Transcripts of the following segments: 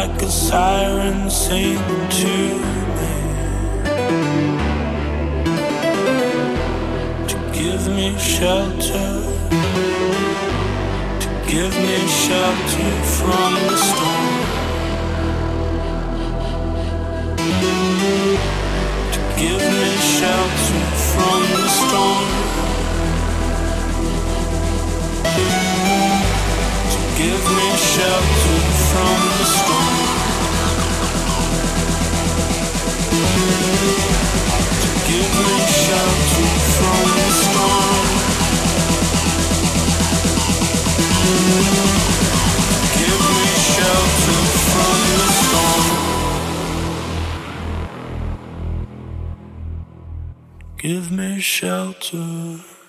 like a siren singing to me. To give me shelter to give me shelter from the storm. To give me shelter from the storm. Give me shelter from the storm. To give me shelter from the storm. Give me shelter from the storm. Give me shelter.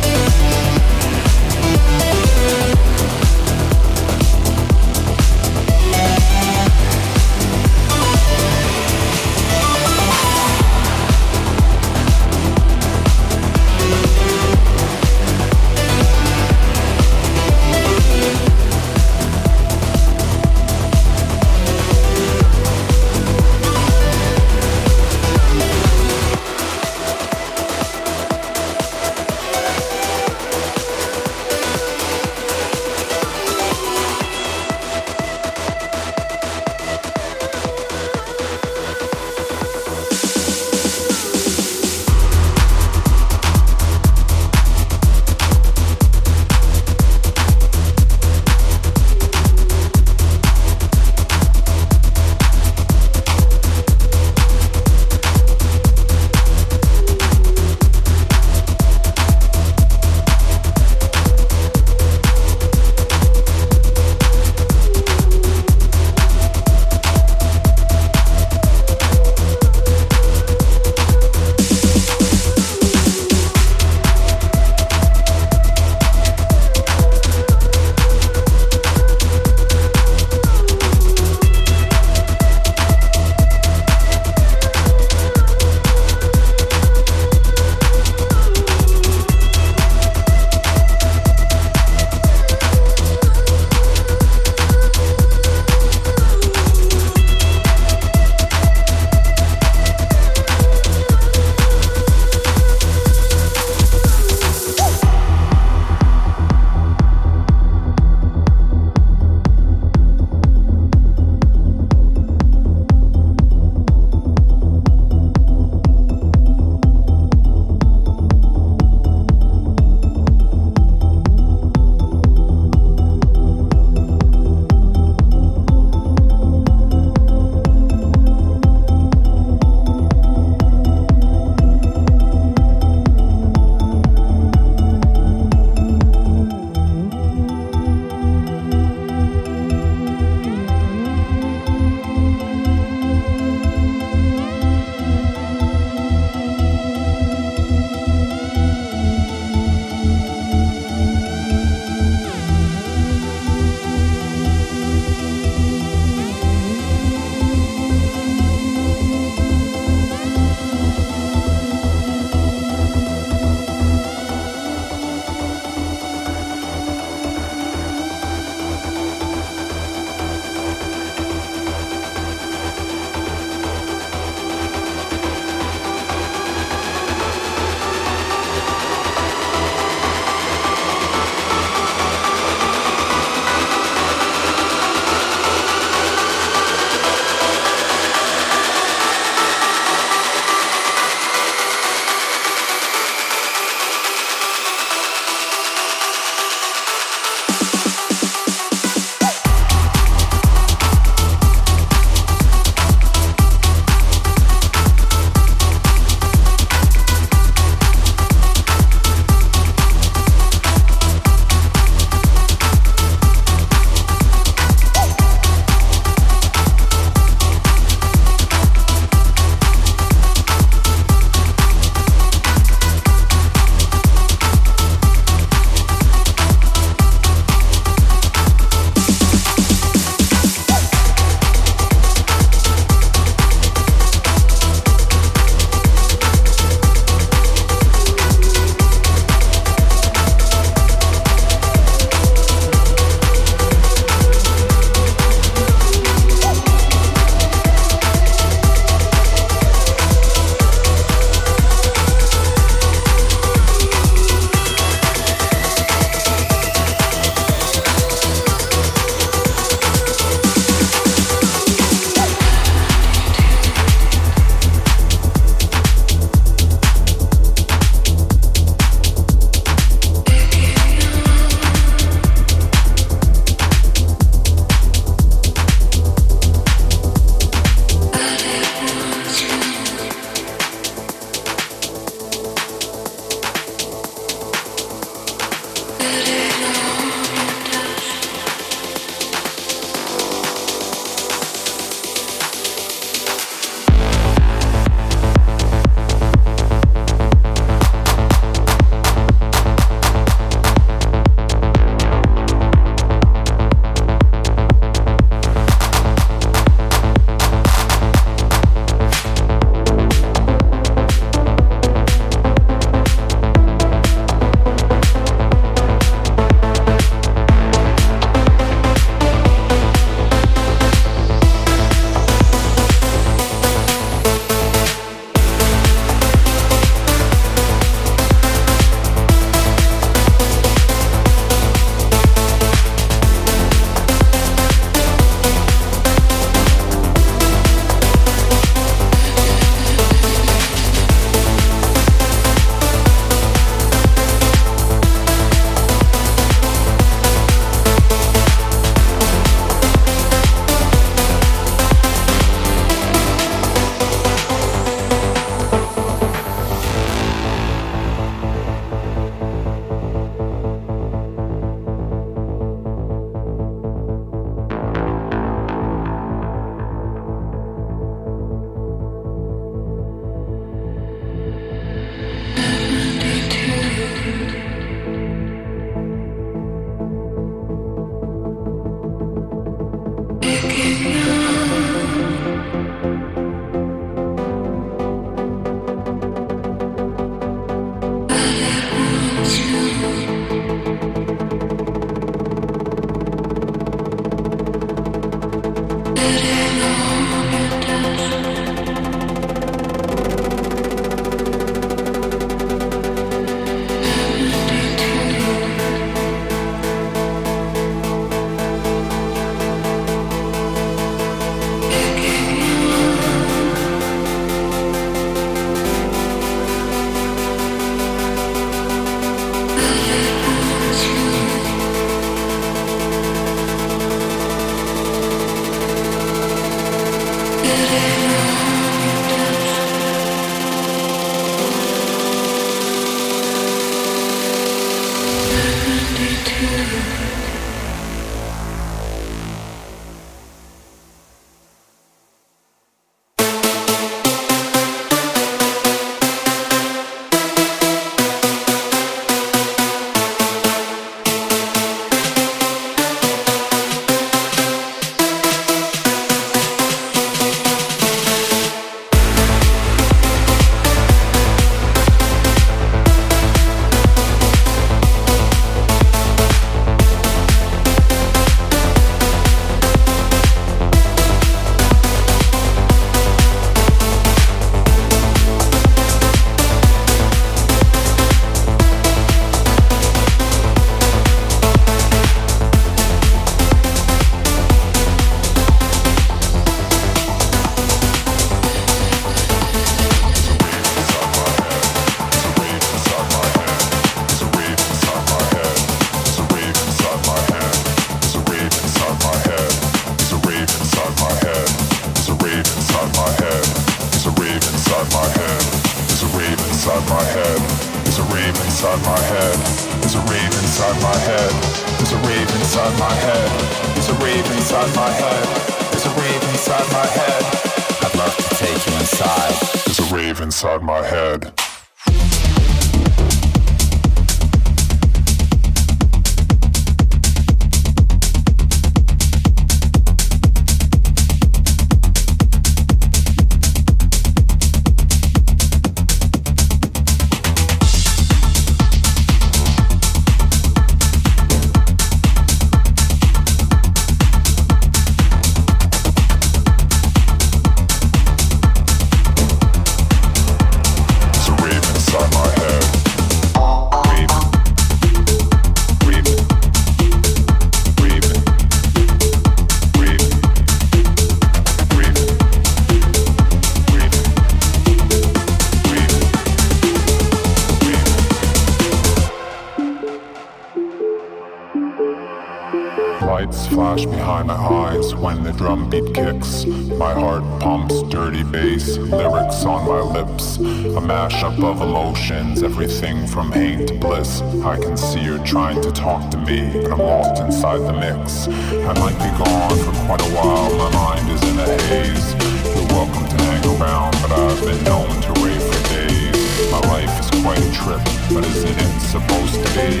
Mashup of emotions, everything from pain to bliss. I can see you're trying to talk to me, but I'm lost inside the mix. I might be gone for quite a while, my mind is in a haze. You're welcome to hang around, but I've been known to rave for days. My life is quite a trip, but isn't it supposed to be?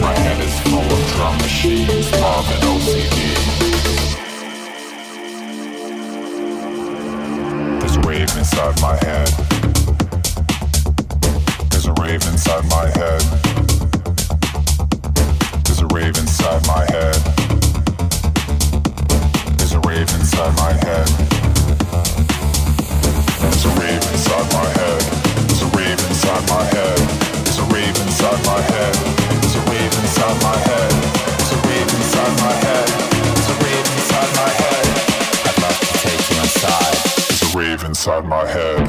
My head is full of drum machines, love and OCD. Inside my head rave inside my head. My head.